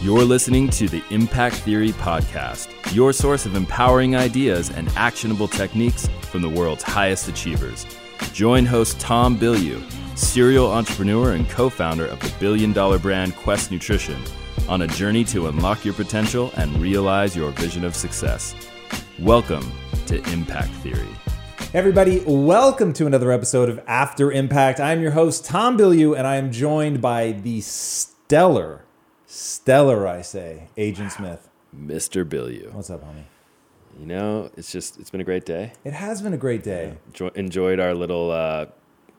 You're listening to the Impact Theory Podcast, your source of empowering ideas and actionable techniques from the world's highest achievers. Join host Tom Bilyeu, serial entrepreneur and co founder of the billion dollar brand Quest Nutrition, on a journey to unlock your potential and realize your vision of success. Welcome to Impact Theory. Everybody, welcome to another episode of After Impact. I'm your host, Tom Bilyeu, and I am joined by the stellar stellar, I say, Agent Smith. Mr. Bilyeu. What's up, homie? You know, it's just, it's been a great day. It has been a great day. Jo- enjoyed our little uh,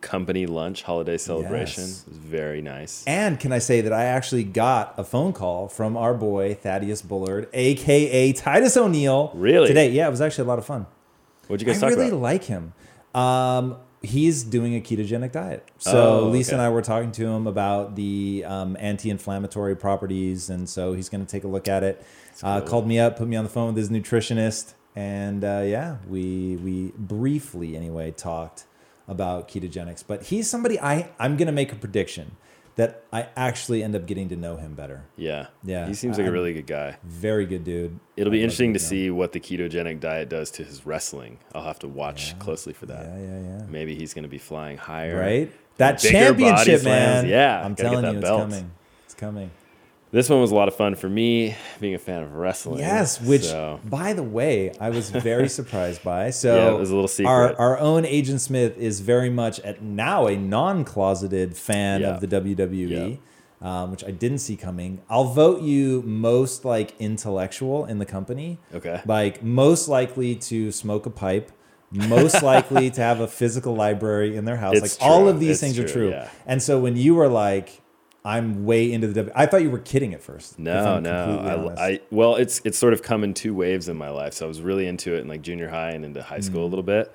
company lunch holiday celebration. Yes. It was very nice. And can I say that I actually got a phone call from our boy, Thaddeus Bullard, AKA Titus O'Neil. Really? Today. Yeah, it was actually a lot of fun. What'd you guys I talk really about? like him. Um, he's doing a ketogenic diet. So Oh, Lisa okay. and I were talking to him about the um, anti-inflammatory properties, and so he's going to take a look at it. Uh, called me up, put me on the phone with his nutritionist, and uh, yeah, we we briefly anyway talked about ketogenics. But he's somebody I I'm going to make a prediction that I actually end up getting to know him better. yeah. Yeah, He seems like a really good guy. Very good dude. It'll be I'd interesting to see what the ketogenic diet does to his wrestling. I'll have to watch closely for that. Yeah, yeah, yeah. Maybe he's going to be flying higher. Right? That championship, man. Yeah, I'm telling you, belt. it's coming. It's coming. This one was a lot of fun for me, being a fan of wrestling. Yes, which, So, by the way, I was very surprised by. So, Yeah, it was a little secret. Our, our own Agent Smith is very much at now a non-closeted fan of the WWE, um, which I didn't see coming. I'll vote you most like intellectual in the company. Okay. Like most likely to smoke a pipe. Most likely to have a physical library in their house. It's like all of these It's things are true, true. yeah. And so when you were like, "I'm way into the W," I thought you were kidding at first. no, no. I, I well, it's it's sort of come in two waves in my life. So I was really into it in like junior high and into high school a Mm. little bit,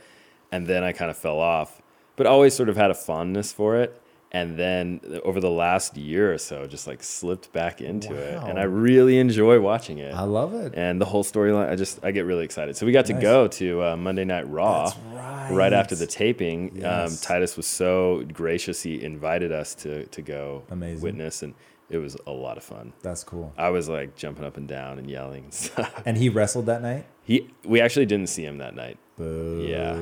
and then I kind of fell off. But always sort of had a fondness for it. And then over the last year or so, just like slipped back into it, and I really enjoy watching it. I love it. and the whole storyline i just i get really excited so we got to go to uh, monday night raw That's right after the taping um, titus was so gracious he invited us to to go Amazing. witness and it was a lot of fun That's cool. i was like jumping up and down and yelling and stuff And he wrestled that night. he we actually didn't see him that night Boo. yeah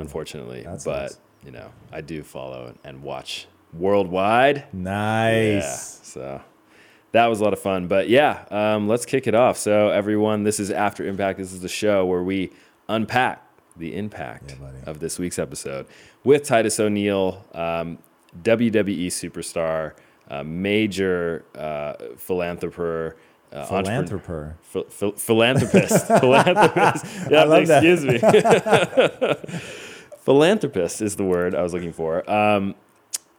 unfortunately but you know i do follow and watch worldwide Nice. yeah. So that was a lot of fun. But yeah, um, let's kick it off. So everyone, this is After Impact. This is the show where we unpack the impact Yeah, of this week's episode with Titus O'Neil, um, WWE superstar, uh, major uh, philanthropist. Uh, Philanthropist. Phil- phil- philanthropist. philanthropist. Yeah, I love that. excuse me. philanthropist is the word I was looking for. Um,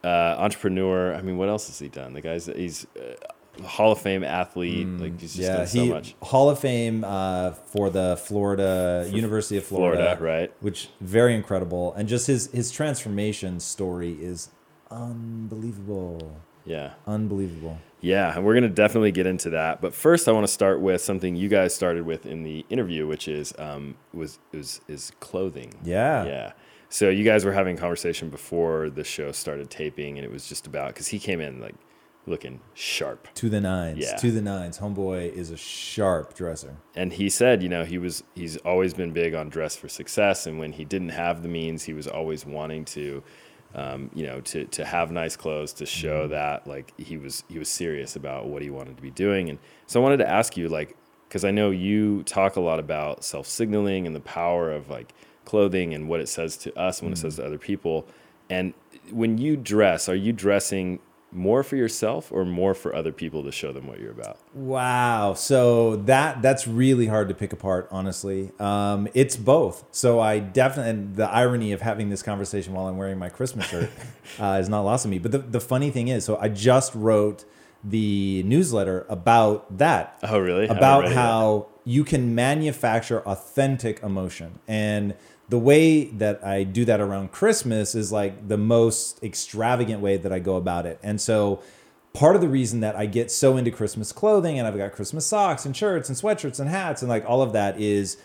uh, entrepreneur. I mean, what else has he done? The guy's he's uh, Hall of Fame athlete. like he's just Yeah, done so he much. Hall of Fame uh, for the Florida University of Florida, Florida, right. Which very incredible, and just his his transformation story is unbelievable, Yeah, unbelievable. yeah, and we're gonna definitely get into that. But first, I want to start with something you guys started with in the interview, which is um, was is is clothing. Yeah. Yeah. So you guys were having a conversation before the show started taping, and it was just about because he came in like looking sharp. To the nines, Yeah. to the nines. Homeboy is a sharp dresser. and he said, you know, he was he's always been big on dress for success, and when he didn't have the means, he was always wanting to, um, you know, to to have nice clothes to show that like he was he was serious about what he wanted to be doing. And so I wanted to ask you, like, because I know you talk a lot about self signaling and the power of like clothing and what it says to us and what it says to other people. And when you dress, are you dressing more for yourself or more for other people to show them what you're about? Wow. So that that's really hard to pick apart, honestly. Um, it's both. So I definitely, and the irony of having this conversation while I'm wearing my Christmas shirt uh, is not lost on me. But the, the funny thing is, so I just wrote the newsletter about that. Oh, really? About how you can manufacture authentic emotion. And the way that I do that around Christmas is like the most extravagant way that I go about it. And so part of the reason that I get so into Christmas clothing and I've got Christmas socks and shirts and sweatshirts and hats and like all of that is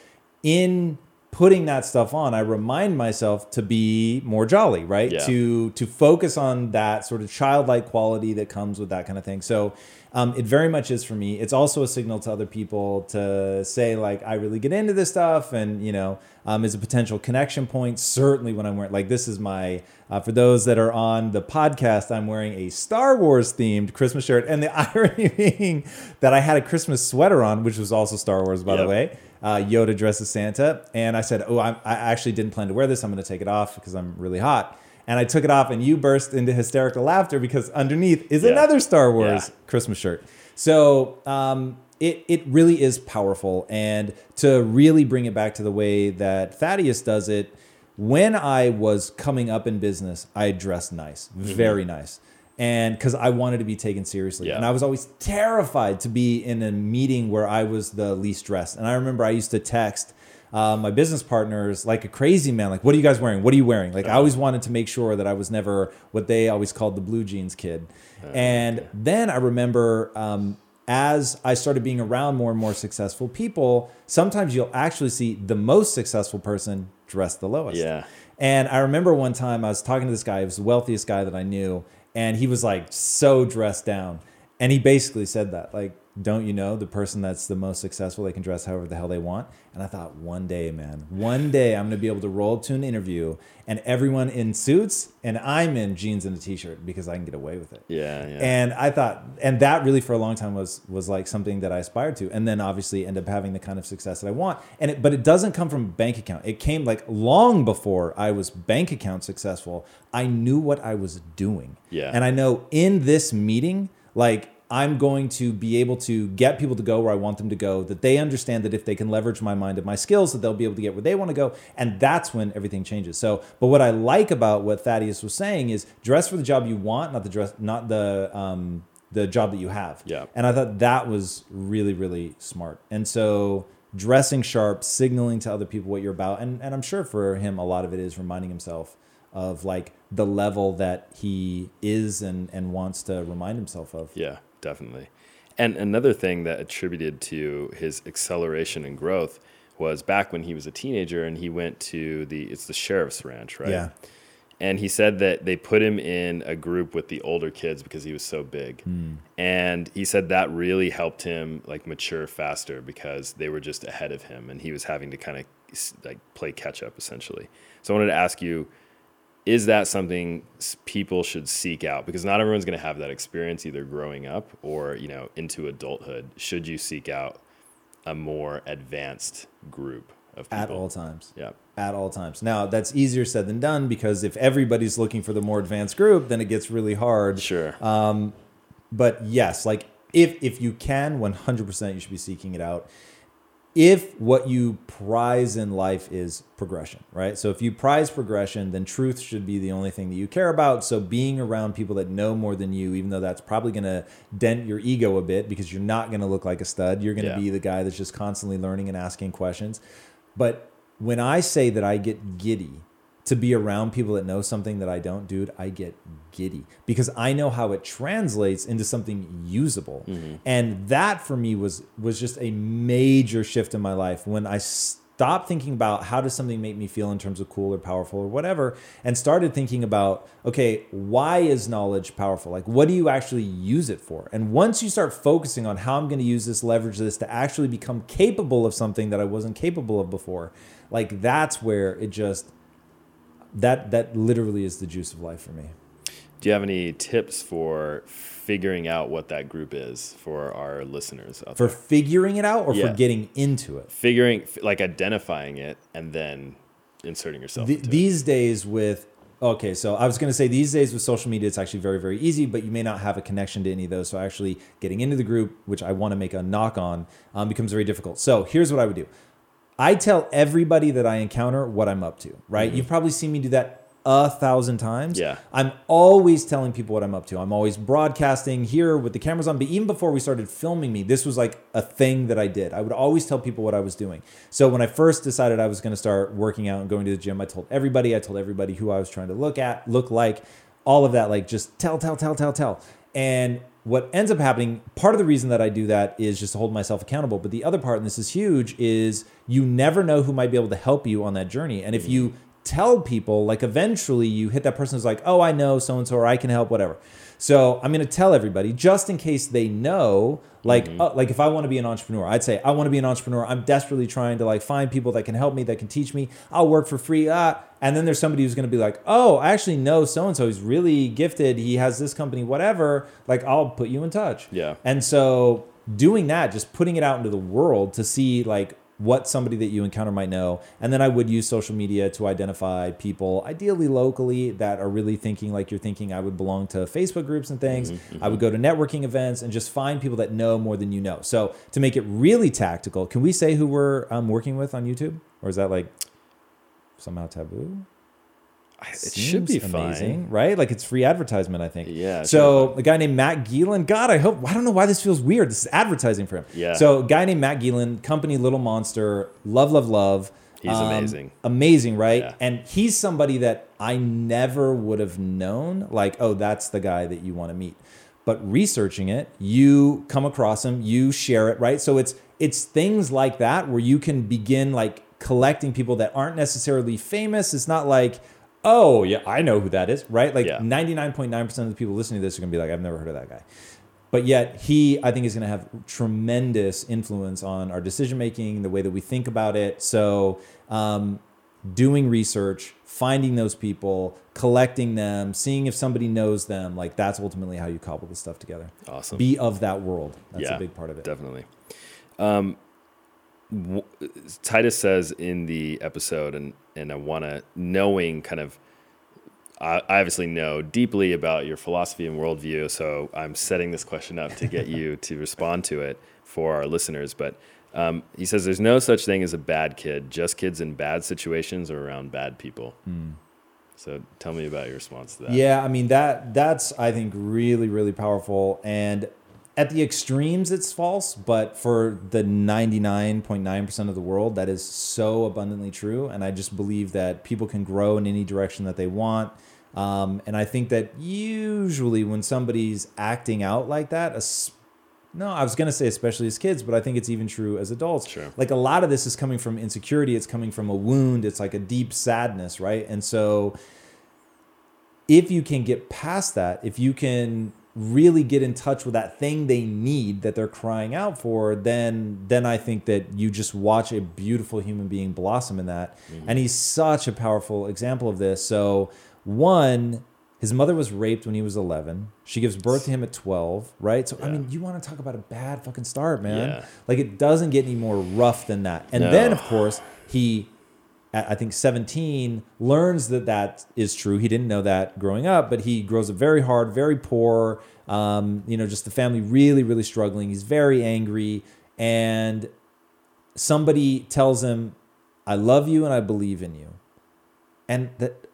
in putting that stuff on I remind myself to be more jolly, right? Yeah. To to focus on that sort of childlike quality that comes with that kind of thing. So um, it very much is for me. It's also a signal to other people to say like I really get into this stuff, and you know, um, is a potential connection point. Certainly, when I'm wearing like this is my uh, for those that are on the podcast, I'm wearing a Star Wars themed Christmas shirt, and the irony being that I had a Christmas sweater on, which was also Star Wars, by the way. Uh, Yoda dresses Santa, and I said, "Oh, I'm, I actually didn't plan to wear this. I'm going to take it off because I'm really hot." And I took it off, and you burst into hysterical laughter because underneath is Yeah. another Star Wars Yeah. Christmas shirt. So um, it it really is powerful, and to really bring it back to the way that Thaddeus does it. When I was coming up in business, I dressed nice, very nice, and because I wanted to be taken seriously, Yeah. and I was always terrified to be in a meeting where I was the least dressed. And I remember I used to text. Uh, my business partners like a crazy man like what are you guys wearing what are you wearing like i always wanted to make sure that i was never what they always called the blue jeans kid and then i remember um, as i started being around more and more successful people sometimes you'll actually see the most successful person dressed the lowest Yeah. and I remember one time I was talking to this guy, he was the wealthiest guy that I knew, and he was like so dressed down. And he basically said that, like, don't you know the person that's the most successful, they can dress however the hell they want? And I thought, one day, man, one day I'm gonna be able to roll to an interview and everyone in suits and I'm in jeans and a t shirt because I can get away with it. Yeah, yeah. And I thought, and that really for a long time was was like something that I aspired to, and then obviously end up having the kind of success that I want. And it, but it doesn't come from bank account. It came like long before I was bank account successful. I knew what I was doing. Yeah. And I know in this meeting, like I'm going to be able to get people to go where I want them to go. That they understand that if they can leverage my mind and my skills, that they'll be able to get where they want to go. And that's when everything changes. So, but what I like about what Thaddeus was saying is dress for the job you want, not the dress, not the um, the job that you have. Yeah. And I thought that was really, really smart. And so dressing sharp, signaling to other people what you're about, and, and I'm sure for him a lot of it is reminding himself of like the level that he is and, and wants to remind himself of. Yeah, definitely. And another thing that attributed to his acceleration and growth was back when he was a teenager and he went to the it's the sheriff's ranch, right? Yeah. And he said that they put him in a group with the older kids because he was so big. Hmm. And he said that really helped him like mature faster because they were just ahead of him and he was having to kind of like play catch up essentially. So I wanted to ask you is that something people should seek out because not everyone's going to have that experience either growing up or you know into adulthood should you seek out a more advanced group of people At all times. yeah At all times. Now, that's easier said than done because if everybody's looking for the more advanced group, then it gets really hard. sure um, but yes, like if if you can, one hundred percent, you should be seeking it out. If what you prize in life is progression, right? So if you prize progression, then truth should be the only thing that you care about. So being around people that know more than you, even though that's probably going to dent your ego a bit because you're not going to look like a stud, you're going to Yeah. be the guy that's just constantly learning and asking questions. But when I say that I get giddy to be around people that know something that I don't, dude, I get giddy because I know how it translates into something usable. Mm-hmm. And that for me was was just a major shift in my life when I stopped thinking about how does something make me feel in terms of cool or powerful or whatever and started thinking about okay, why is knowledge powerful? Like what do you actually use it for? And once you start focusing on how I'm going to use this leverage this to actually become capable of something that I wasn't capable of before, like that's where it just that that literally is the juice of life for me. do you have any tips for figuring out what that group is for our listeners For there figuring it out or Yeah. for getting into it. figuring like identifying it and then inserting yourself Th- into it. these days with okay, so I was going to say these days with social media it's actually very very easy, but you may not have a connection to any of those. So actually getting into the group, which I want to make a knock on, um, becomes very difficult. So here's what I would do. I tell everybody that I encounter what I'm up to, right? Mm-hmm. You've probably seen me do that a thousand times. Yeah. I'm always telling people what I'm up to. I'm always broadcasting here with the cameras on. But even before we started filming me, this was like a thing that I did. I would always tell people what I was doing. So when I first decided I was going to start working out and going to the gym, I told everybody. I told everybody who I was trying to look at, look like, all of that. Like just tell, tell, tell, tell, tell. And what ends up happening, part of the reason that I do that is just to hold myself accountable. But the other part, and this is huge, is you never know who might be able to help you on that journey. And if mm-hmm. you tell people, like eventually you hit that person who's like, oh, I know so and so, or I can help, whatever. So I'm going to tell everybody just in case they know, like, uh, like if I want to be an entrepreneur, I'd say I want to be an entrepreneur. I'm desperately trying to like find people that can help me, that can teach me. I'll work for free. Ah, and then there's somebody who's going to be like, oh, I actually know so and so. He's really gifted. He has this company, whatever. Like, I'll put you in touch. Yeah. And so doing that, just putting it out into the world to see like what somebody that you encounter might know. And then I would use social media to identify people, ideally locally, that are really thinking like you're thinking. I would belong to Facebook groups and things. I would go to networking events and just find people that know more than you know. So to make it really tactical, can we say who we're um, working with on YouTube? Or is that like somehow taboo? It should be amazing, fine. right? Like it's free advertisement, I think. Yeah, So a guy named Matt Gielen. God, I hope. I don't know why this feels weird. This is advertising for him. Yeah. So a guy named Matt Gielen, company Little Monster, love, love, love. Um, He's amazing. Amazing, right? Yeah. And he's somebody that I never would have known. Like, oh, that's the guy that you want to meet. But researching it, you come across him, you share it, right? So it's it's things like that where you can begin like collecting people that aren't necessarily famous. It's not like, oh yeah, I know who that is, right? Like Yeah. 99.9% of the people listening to this are gonna be like, I've never heard of that guy. But yet he, I think, is gonna have tremendous influence on our decision making, the way that we think about it. So um, doing research, finding those people, collecting them, seeing if somebody knows them, like that's ultimately how you cobble this stuff together. Awesome. Be of that world. That's yeah, a big part of it. Definitely. Um, w- Titus says in the episode, and and I want to knowing kind of. I obviously know deeply about your philosophy and worldview, so I'm setting this question up to get you to respond to it for our listeners. But um, he says there's no such thing as a bad kid, just kids in bad situations or around bad people. So tell me about your response to that. Yeah, I mean that that's I think really really powerful and at the extremes it's false, but for the 99.9% of the world that is so abundantly true and I just believe that people can grow in any direction that they want. Um, and I think that usually when somebody's acting out like that, no, I was going to say especially as kids, but I think it's even true as adults. Sure. Like a lot of this is coming from insecurity, it's coming from a wound, it's like a deep sadness, right? And so if you can get past that, if you can really get in touch with that thing they need that they're crying out for, then then I think that you just watch a beautiful human being blossom in that. Mm-hmm. And he's such a powerful example of this. So one, his mother was raped when he was 11. She gives birth to him at 12, right? So I mean, you want to talk about a bad fucking start, man. Yeah. Like it doesn't get any more rough than that. And No. then of course, he I think 17 learns that that is true. He didn't know that growing up, but he grows up very hard, very poor. Um, you know, just the family really, really struggling. He's very angry, and somebody tells him, "I love you and I believe in you," and that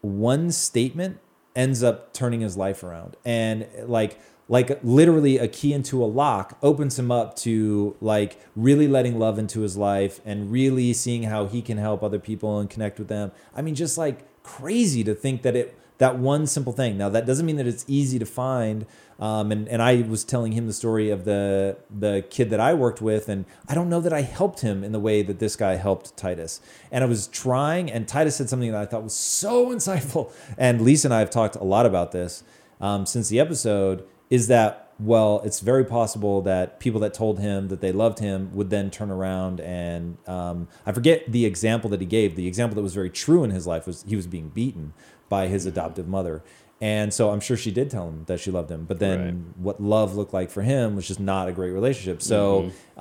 one statement ends up turning his life around and like like literally a key into a lock opens him up to like really letting love into his life and really seeing how he can help other people and connect with them. I mean just like crazy to think that it that one simple thing. Now that doesn't mean that it's easy to find um, and, and i was telling him the story of the the kid that i worked with and i don't know that i helped him in the way that this guy helped titus. And i was trying and titus said something that i thought was so insightful and lisa and i have talked a lot about this um, since the episode is that well it's very possible that people that told him that they loved him would then turn around and um, i forget the example that he gave. The example that was very true in his life was he was being beaten by his adoptive mother. And so i'm sure she did tell him that she loved him but then Right. what love looked like for him was just not a great relationship. So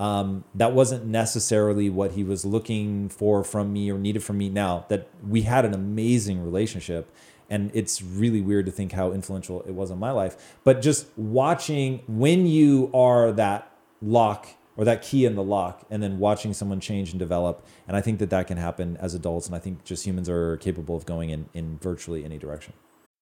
um, that wasn't necessarily what he was looking for from me or needed from me. Now that we had an amazing relationship and it's really weird to think how influential it was on my life. But just watching when you are that lock or that key in the lock and then watching someone change and develop. And i think that that can happen as adults. And i think just humans are capable of going in in virtually any direction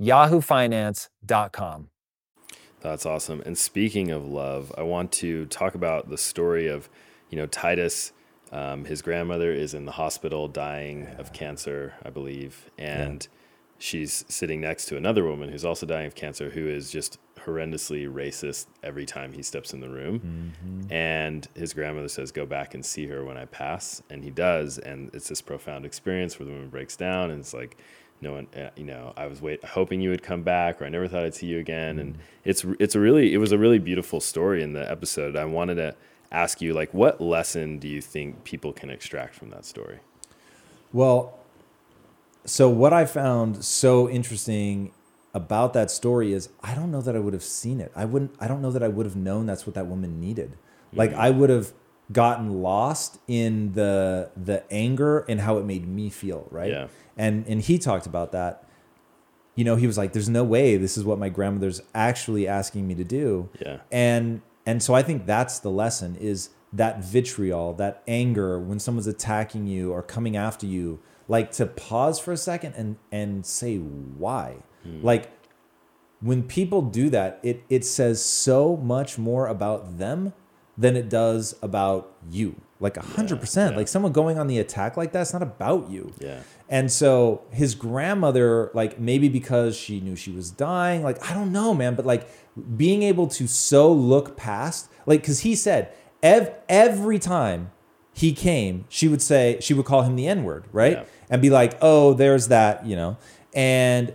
yahoofinance.com. That's awesome. And speaking of love, I want to talk about the story of, you know, Titus. Um, his grandmother is in the hospital dying yeah. of cancer, I believe, and yeah. she's sitting next to another woman who's also dying of cancer, who is just horrendously racist every time he steps in the room. Mm-hmm. And his grandmother says, "Go back and see her when I pass," and he does, and it's this profound experience where the woman breaks down, and it's like no one, uh, you know, I was wait, hoping you would come back, or I never thought I'd see you again. And mm. it's it's a really it was a really beautiful story in the episode. I wanted to ask you, like, what lesson do you think people can extract from that story? Well, so what I found so interesting about that story is I don't know that I would have seen it. I wouldn't. I don't know that I would have known that's what that woman needed. Mm-hmm. Like I would have gotten lost in the the anger and how it made me feel. Right. Yeah and and he talked about that you know, he was like, "There's no way this is what my grandmother's actually asking me to do." Yeah. And and so I think that's the lesson is that vitriol, that anger when someone's attacking you or coming after you, like to pause for a second and and say why. Hmm. Like when people do that, it it says so much more about them than it does about you. Like a hundred percent. yeah. Like someone going on the attack like that's not about you. Yeah. And so his grandmother, like maybe because she knew she was dying, like I don't know, man, but like being able to so look past, like because he said ev- every time he came, she would say she would call him the N word, right? Yeah. And be like, oh, there's that, you know, and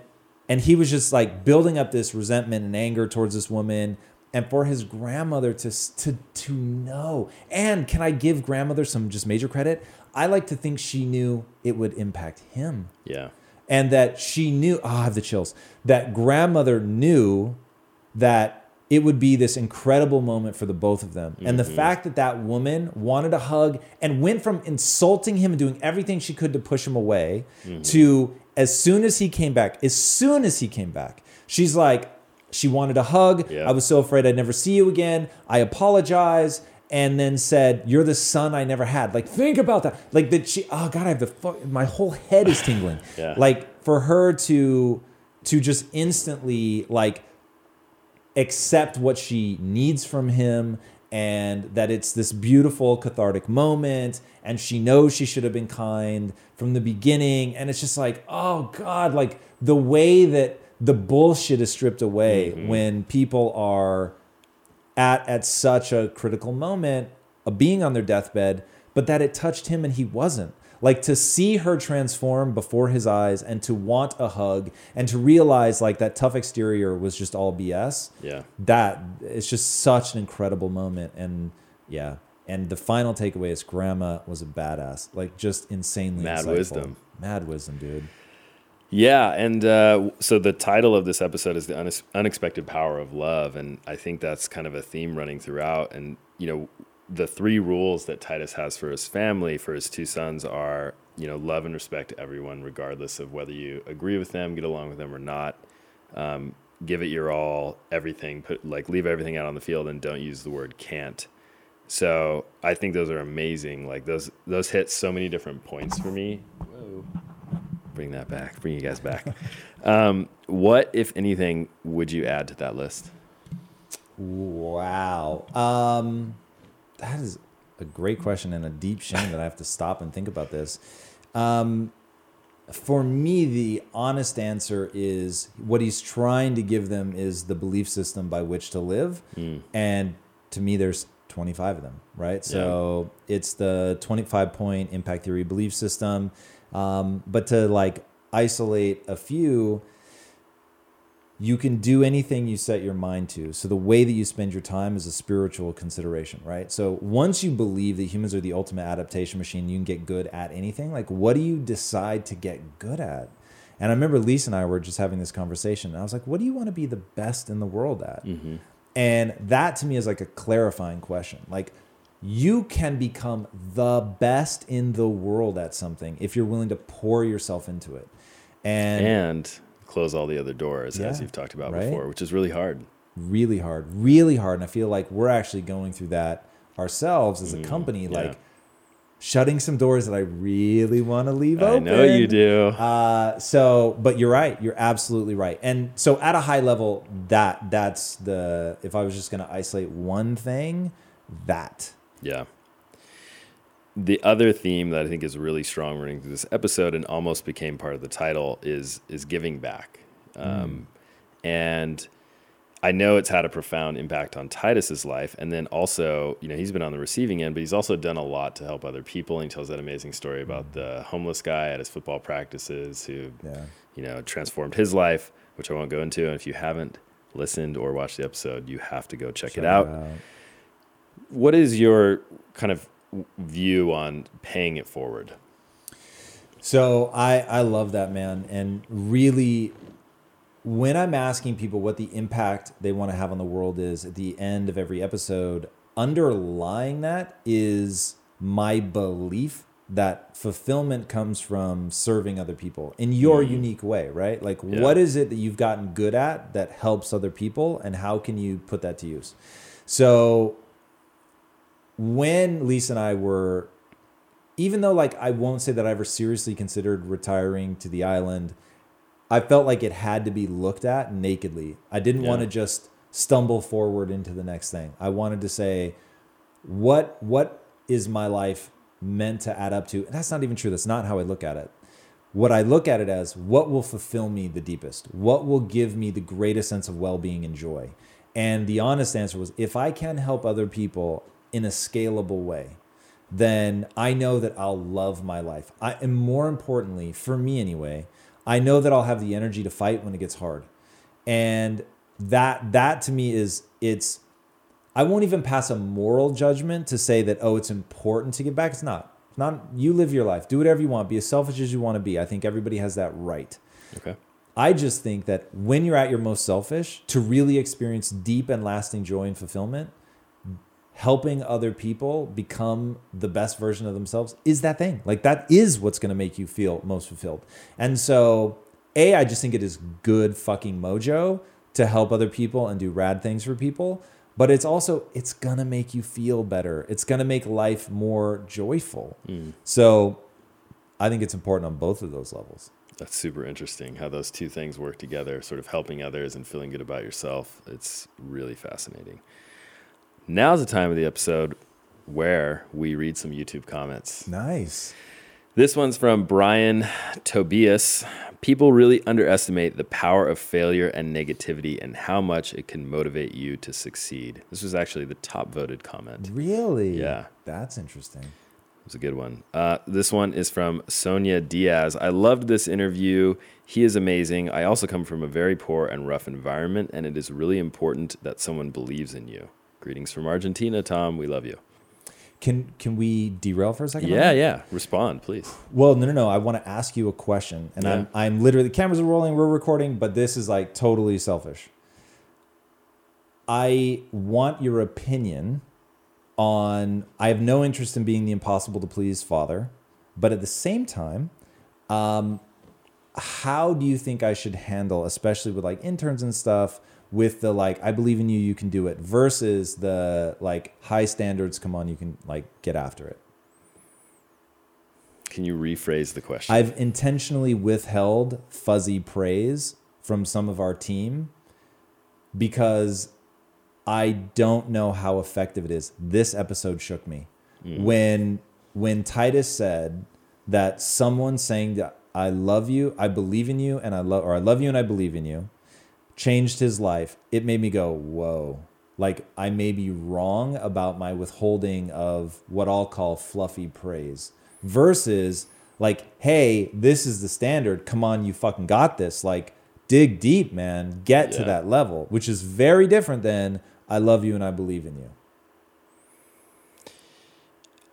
and he was just like building up this resentment and anger towards this woman and for his grandmother to to to know. And can i give grandmother some just major credit? I like to think she knew it would impact him. Yeah. and that she knew oh, i have the chills. That grandmother knew that it would be this incredible moment for the both of them. And the mm-hmm. fact that that woman wanted a hug and went from insulting him and doing everything she could to push him away mm-hmm. to as soon as he came back as soon as he came back she's like she wanted a hug. Yeah. i was so afraid i'd never see you again. I apologize and then said you're the son i never had. Like think about that. Like that she oh god i have the fuck my whole head is tingling. Yeah. like for her to to just instantly like accept what she needs from him and that it's this beautiful cathartic moment and she knows she should have been kind from the beginning. And it's just like oh god like the way that the bullshit is stripped away mm-hmm. when people are at at such a critical moment of being on their deathbed, but that it touched him and he wasn't. Like to see her transform before his eyes and to want a hug and to realize like that tough exterior was just all BS. Yeah. That it's just such an incredible moment. And yeah. And the final takeaway is grandma was a badass. Like just insanely Mad insightful. wisdom. Mad wisdom, dude. Yeah, and uh, so the title of this episode is the Unex- unexpected power of love, and I think that's kind of a theme running throughout. And you know, the three rules that Titus has for his family, for his two sons, are you know, love and respect everyone, regardless of whether you agree with them, get along with them, or not. Um, give it your all, everything. Put like leave everything out on the field, and don't use the word can't. So I think those are amazing. Like those those hit so many different points for me. Whoa bring that back, bring you guys back. Um, what, if anything, would you add to that list? Wow. Um, that is a great question and a deep shame that I have to stop and think about this. Um, for me, the honest answer is what he's trying to give them is the belief system by which to live. And to me, there's 25 of them, right? So it's the 25 point impact theory belief system. Um, but to like isolate a few, you can do anything you set your mind to. So the way that you spend your time is a spiritual consideration, right? So once you believe that humans are the ultimate adaptation machine, you can get good at anything. Like, what do you decide to get good at? And I remember Lisa and I were just having this conversation. And I was like, what do you want to be the best in the world at? And that to me is like a clarifying question. Like, you can become the best in the world at something if you're willing to pour yourself into it. And, And close all the other doors, as you've talked about right? before, which is really hard. really hard, really hard. And I feel like we're actually going through that ourselves as a company, Mm, yeah. like shutting some doors that I really want to leave I open. I know you do. Uh, so, but you're right. You're absolutely right. And so, at a high level, that that's the. If I was just going to isolate one thing, that. Yeah. The other theme that I think is really strong running through this episode and almost became part of the title is is giving back. Um, And I know it's had a profound impact on Titus's life, and then also, you know, he's been on the receiving end, but he's also done a lot to help other people. And he tells that amazing story about the homeless guy at his football practices who, Yeah. you know, transformed his life, which I won't go into. And if you haven't listened or watched the episode, you have to go check, Check it out what is your kind of view on paying it forward? So I I love that man, and really, when I'm asking people what the impact they want to have on the world is at the end of every episode, underlying that is my belief that fulfillment comes from serving other people in your mm-hmm. unique way, right? Like, Yeah. what is it that you've gotten good at that helps other people, and how can you put that to use? So, when Lisa and I were, even though like I won't say that I ever seriously considered retiring to the island, I felt like it had to be looked at nakedly. I didn't Yeah. want to just stumble forward into the next thing. I wanted to say, what what is my life meant to add up to? And that's not even true. That's not how I look at it. What I look at it as, what will fulfill me the deepest? What will give me the greatest sense of well-being and joy? And the honest answer was, if I can help other people in a scalable way, then I know that I'll love my life. I, and more importantly, for me anyway, I know that I'll have the energy to fight when it gets hard. And that that to me is it's I won't even pass a moral judgment to say that oh it's important to give back. It's not. It's not you live your life. Do whatever you want. Be as selfish as you want to be. I think everybody has that right. Okay. I just think that when you're at your most selfish, to really experience deep and lasting joy and fulfillment, helping other people become the best version of themselves is that thing. Like that is what's going to make you feel most fulfilled. And so, A, I just think it is good fucking mojo to help other people and do rad things for people, but it's also it's going to make you feel better. It's going to make life more joyful. Mm. So, I think it's important on both of those levels. That's super interesting how those two things work together, sort of helping others and feeling good about yourself. It's really fascinating. Now's the time of the episode where we read some YouTube comments. Nice. This one's from Brian Tobias. People really underestimate the power of failure and negativity and how much it can motivate you to succeed. This was actually the top voted comment. Really? Yeah. That's interesting. It was a good one. Uh, this one is from Sonia Diaz. I loved this interview. He is amazing. I also come from a very poor and rough environment, and it is really important that someone believes in you. Greetings from Argentina, Tom. We love you. Can can we derail for a second? on Yeah, yeah. Respond, please. Well, no, no, no. I want to ask you a question, and I'm I'm literally the cameras are rolling, we're recording, but this is like totally selfish. I want your opinion on. I have no interest in being the impossible to please father, but at the same time, um, how do you think I should handle, especially with like interns and stuff, with the like I believe in you, you can do it, versus the like high standards. Come on, you can like get after it. Can you rephrase the question? I've intentionally withheld fuzzy praise from some of our team because I don't know how effective it is. This episode shook me. Mm. When when Titus said that someone saying that I love you, I believe in you, and I love or I love you and I believe in you changed his life, it made me go, whoa. Like I may be wrong about my withholding of what I'll call fluffy praise versus like, hey, this is the standard. Come on, you fucking got this. Like, dig deep, man. Get to that level, which is very different than I love you and I believe in you.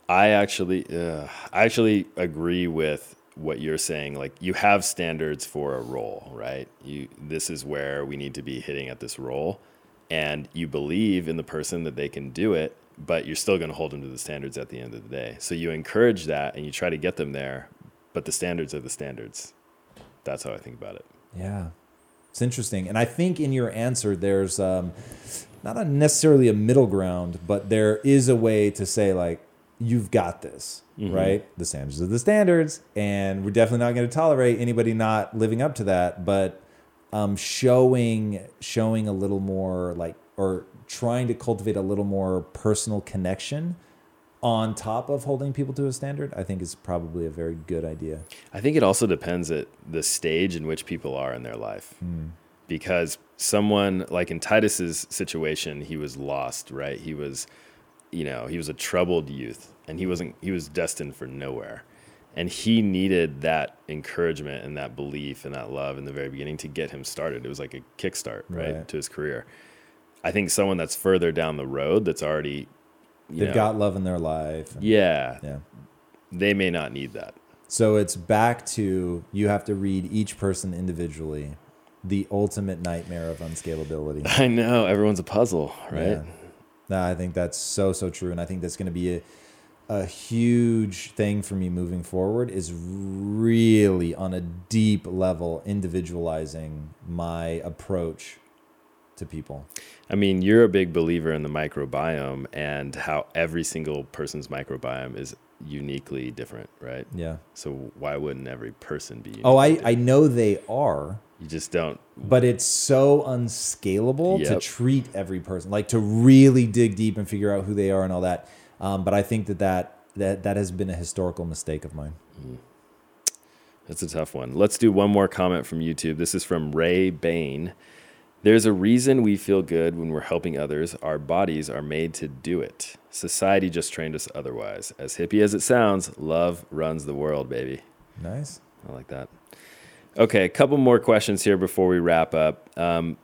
I actually, uh, I actually agree with what you're saying. Like you have standards for a role, right? You, this is where we need to be hitting at this role, and you believe in the person that they can do it, but you're still going to hold them to the standards at the end of the day. So you encourage that and you try to get them there, but the standards are the standards. That's how I think about it. Yeah. It's interesting. And I think in your answer, there's um, not a necessarily a middle ground, but there is a way to say, like, you've got this, right? The standards are the standards. And we're definitely not going to tolerate anybody not living up to that. But um, showing, showing a little more, like, or trying to cultivate a little more personal connection on top of holding people to a standard, I think is probably a very good idea. I think it also depends at the stage in which people are in their life. Because someone like in Titus's situation, he was lost, right? He was, you know, he was a troubled youth and he wasn't he was destined for nowhere. And he needed that encouragement and that belief and that love in the very beginning to get him started. It was like a kickstart, right, Right. to his career. I think someone that's further down the road that's already you They've know, got love in their life. and- yeah, yeah. they may not need that. So it's back to you have to read each person individually. The ultimate nightmare of unscalability. I know everyone's a puzzle, right? Yeah. No, I think that's so so true, and I think that's going to be a, a huge thing for me moving forward is really on a deep level individualizing my approach to people. I mean, you're a big believer in the microbiome and how every single person's microbiome is uniquely different, right? Yeah. So why wouldn't every person be? Oh, I, uniquely I know they are, You just don't. but it's so unscalable to treat every person, like to really dig deep and figure out who they are and all that. Um, but I think that, that that that has been a historical mistake of mine. That's a tough one. Let's do one more comment from YouTube. This is from Ray Bain. There's a reason we feel good when we're helping others. Our bodies are made to do it. Society just trained us otherwise. As hippie as it sounds, love runs the world, baby. Nice. I like that. Okay, a couple more questions here before we wrap up. Um,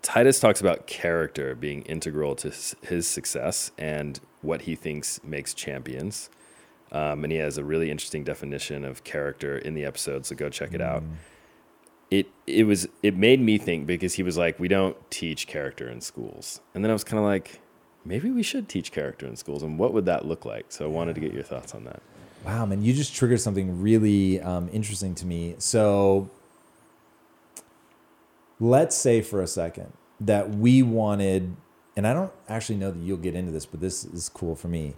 Titus talks about character being integral to his success and what he thinks makes champions. Um, and he has a really interesting definition of character in the episode, so go check it out. It it was it made me think because he was like, we don't teach character in schools, and then I was kind of like, maybe we should teach character in schools, and what would that look like? So I wanted to get your thoughts on that. Wow, man, you just triggered something really um, interesting to me. So, let's say for a second that we wanted, and I don't actually know that you'll get into this, but this is cool for me.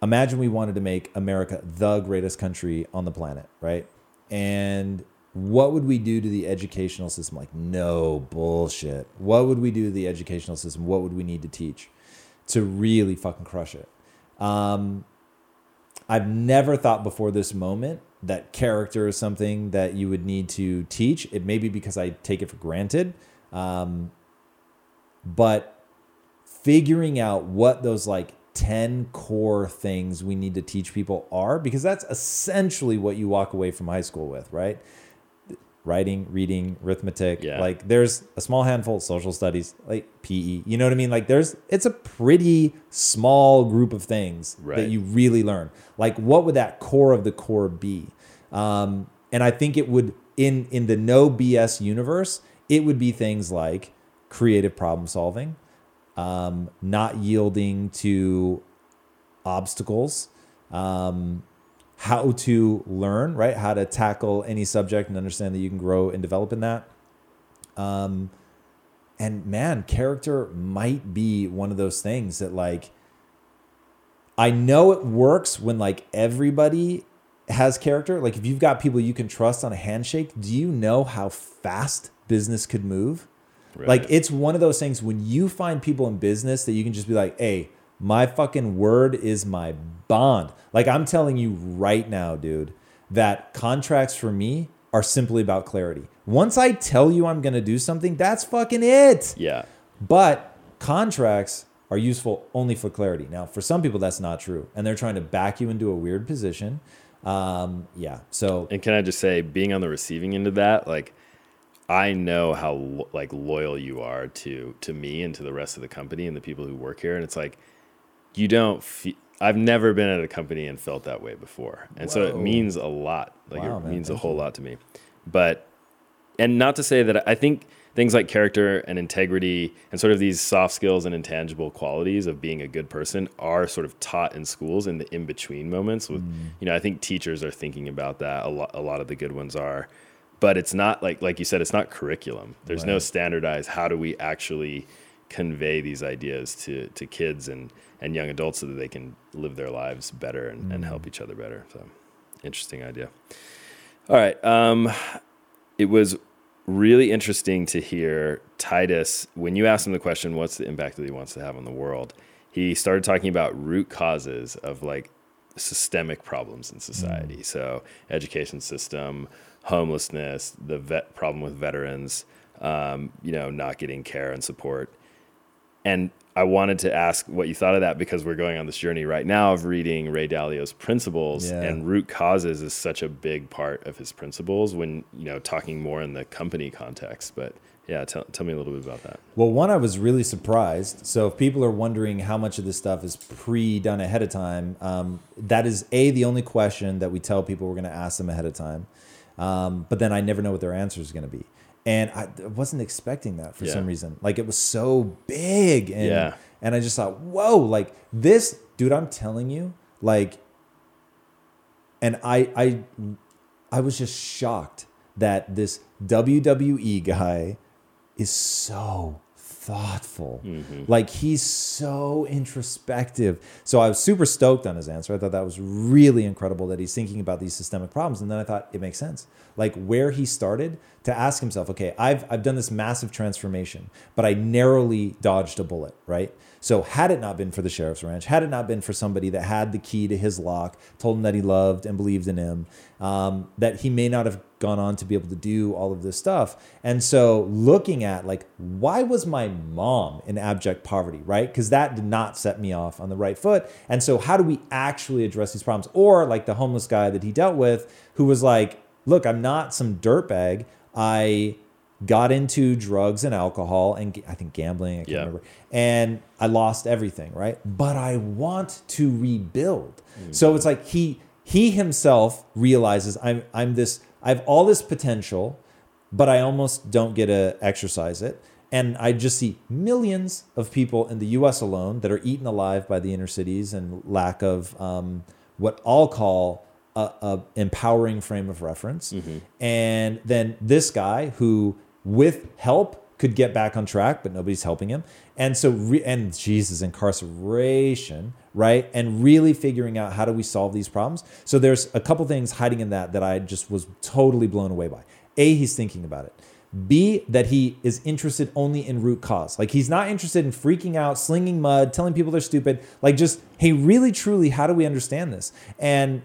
Imagine we wanted to make America the greatest country on the planet, right? And what would we do to the educational system? Like, no bullshit. What would we do to the educational system? What would we need to teach to really fucking crush it? Um, I've never thought before this moment that character is something that you would need to teach. It may be because I take it for granted. Um, but figuring out what those like 10 core things we need to teach people are, because that's essentially what you walk away from high school with, right? Writing, reading, arithmetic. Yeah. Like there's a small handful of social studies, like PE. You know what I mean? Like there's, it's a pretty small group of things Right. that you really learn. Like what would that core of the core be? Um, and I think it would in in the no BS universe, it would be things like creative problem solving, um, not yielding to obstacles, um, how to learn, right? How to tackle any subject and understand that you can grow and develop in that. Um, and man, character might be one of those things that like I know it works when like everybody has character. Like if you've got people you can trust on a handshake, do you know how fast business could move? Right. Like it's one of those things when you find people in business that you can just be like, "Hey, my fucking word is my bond." Like I'm telling you right now, dude, that contracts for me are simply about clarity. Once I tell you I'm going to do something, that's fucking it. Yeah. But contracts are useful only for clarity. Now, for some people, that's not true, and they're trying to back you into a weird position. Um, yeah. So And can I just say, being on the receiving end of that, like, I know how like loyal you are to to me and to the rest of the company and the people who work here, and it's like you don't. Fe- I've never been at a company and felt that way before, and so it means a lot. Like Wow, it man, means a whole you. lot to me. But and not to say that I think things like character and integrity and sort of these soft skills and intangible qualities of being a good person are sort of taught in schools in the in between moments with mm. you know I think teachers are thinking about that a lot a lot of the good ones are but it's not like like you said it's not curriculum there's no standardized how do we actually convey these ideas to to kids and and young adults so that they can live their lives better and, and help each other better so interesting idea all right um it was really interesting to hear Titus when you asked him the question, "What's the impact that he wants to have on the world?" He started talking about root causes of like systemic problems in society. So, education system, homelessness, the vet problem with veterans, um, you know, not getting care and support. And I wanted to ask what you thought of that because we're going on this journey right now of reading Ray Dalio's principles Yeah. and root causes is such a big part of his principles when, you know, talking more in the company context. But yeah, tell, tell me a little bit about that. Well, one, I was really surprised. So, if people are wondering how much of this stuff is pre done ahead of time, um, that is A, the only question that we tell people we're going to ask them ahead of time. Um, but then I never know what their answer is going to be. And I wasn't expecting that for Yeah. some reason. Like, it was so big. And, Yeah. and I just thought, whoa, like this, dude, I'm telling you, like, and I, I, I was just shocked that this WWE guy is so thoughtful. Mm-hmm. Like he's so introspective. So I was super stoked on his answer. I thought that was really incredible that he's thinking about these systemic problems. And then I thought it makes sense. Like where he started to ask himself, okay, I've I've done this massive transformation, but I narrowly dodged a bullet, right? So had it not been for the sheriff's ranch, had it not been for somebody that had the key to his lock, told him that he loved and believed in him, um, that he may not have gone on to be able to do all of this stuff. And so looking at like, why was my mom in abject poverty, right? Because that did not set me off on the right foot. And so how do we actually address these problems? Or like the homeless guy that he dealt with, who was like, look, I'm not some dirtbag. I got into drugs and alcohol and I think gambling, I can't Yeah. remember. And I lost everything, right? But I want to rebuild. So it's like he he himself realizes I'm I'm this I have all this potential, but I almost don't get to exercise it. And I just see millions of people in the US alone that are eaten alive by the inner cities and lack of um, what I'll call a, a empowering frame of reference. And then this guy who, with help, could get back on track, but nobody's helping him. And so, re- and Jesus, incarceration, right? And really figuring out how do we solve these problems. So there's a couple things hiding in that that I just was totally blown away by. A, he's thinking about it. B, that he is interested only in root cause. Like he's not interested in freaking out, slinging mud, telling people they're stupid. Like just, hey, really, truly, how do we understand this? And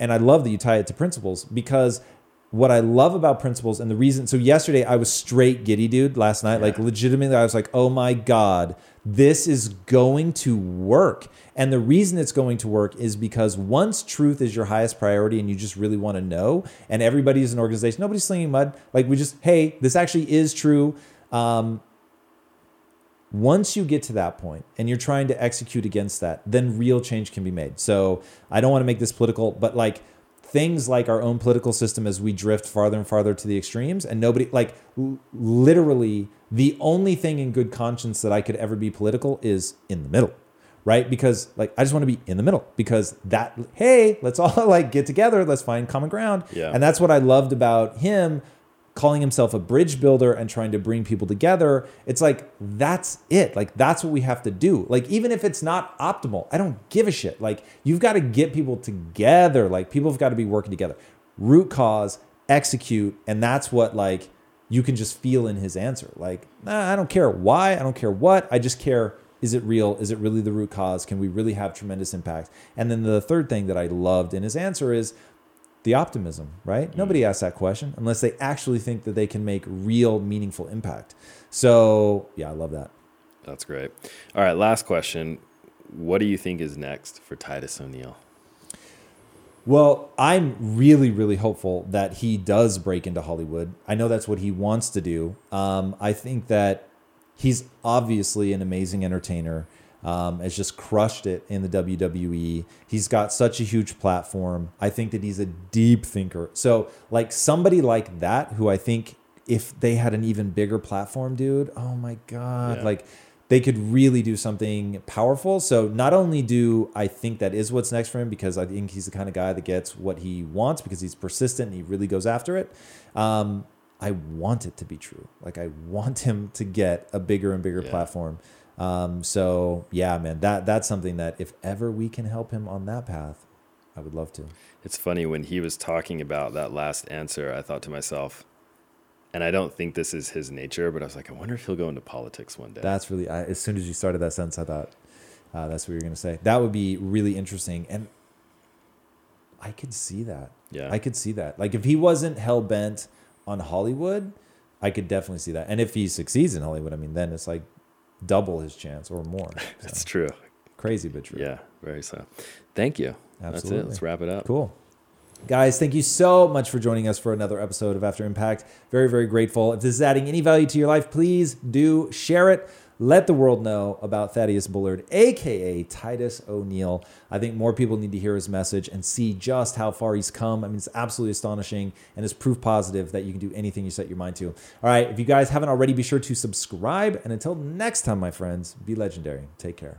and I love that you tie it to principles because what I love about principles and the reason so yesterday I was straight giddy dude last night like legitimately I was like oh my god this is going to work and the reason it's going to work is because once truth is your highest priority and you just really want to know and everybody is an organization nobody's slinging mud like we just hey this actually is true um, once you get to that point and you're trying to execute against that, then real change can be made. So I don't want to make this political, but like things like our own political system as we drift farther and farther to the extremes, and nobody, like literally, the only thing in good conscience that I could ever be political is in the middle. Right. Because like I just want to be in the middle because that, hey, let's all like get together. Let's find common ground. Yeah. And that's what I loved about him calling himself a bridge builder and trying to bring people together it's like that's it. Like that's what we have to do. Like even if it's not optimal i don't give a shit. Like you've got to get people together. Like people have got to be working together. Root cause execute and that's what like you can just feel in his answer. Like nah, i don't care why i don't care what i just care is it real? Is it really the root cause? Can we really have tremendous impact? And then the third thing that i loved in his answer is the optimism, right? Nobody asks that question unless they actually think that they can make real meaningful impact. So, yeah, I love that. That's great. All right, last question. What do you think is next for Titus O'Neil? Well, I'm really, really hopeful that he does break into Hollywood. I know that's what he wants to do. Um, I think that he's obviously an amazing entertainer. Um, has just crushed it in the WWE. He's got such a huge platform. I think that he's a deep thinker. So, like somebody like that, who I think if they had an even bigger platform, dude, oh my God, Yeah. like they could really do something powerful. So not only do I think that is what's next for him because I think he's the kind of guy that gets what he wants because he's persistent and he really goes after it. Um, I want it to be true. Like I want him to get a bigger and bigger Yeah. platform. Um, so yeah, man, that that's something that if ever we can help him on that path, I would love to. It's funny when he was talking about that last answer, I thought to myself, and I don't think this is his nature, but I was like, I wonder if he'll go into politics one day. That's really. I, as soon as you started that sentence, I thought uh, that's what you were going to say. That would be really interesting, and I could see that. Yeah. I could see that. Like if he wasn't hell bent on Hollywood, I could definitely see that. And if he succeeds in Hollywood, I mean, then it's like double his chance or more. So, That's true. crazy but true. Yeah, very so. Thank you. That's it. Absolutely. Let's wrap it up. Cool. Guys, thank you so much for joining us for another episode of After Impact. Very, very grateful. If this is adding any value to your life, please do share it. Let the world know about Thaddeus Bullard, aka Titus O'Neil. I think more people need to hear his message and see just how far he's come. I mean, it's absolutely astonishing and it's proof positive that you can do anything you set your mind to. All right, if you guys haven't already, be sure to subscribe. And until next time, my friends, be legendary. Take care.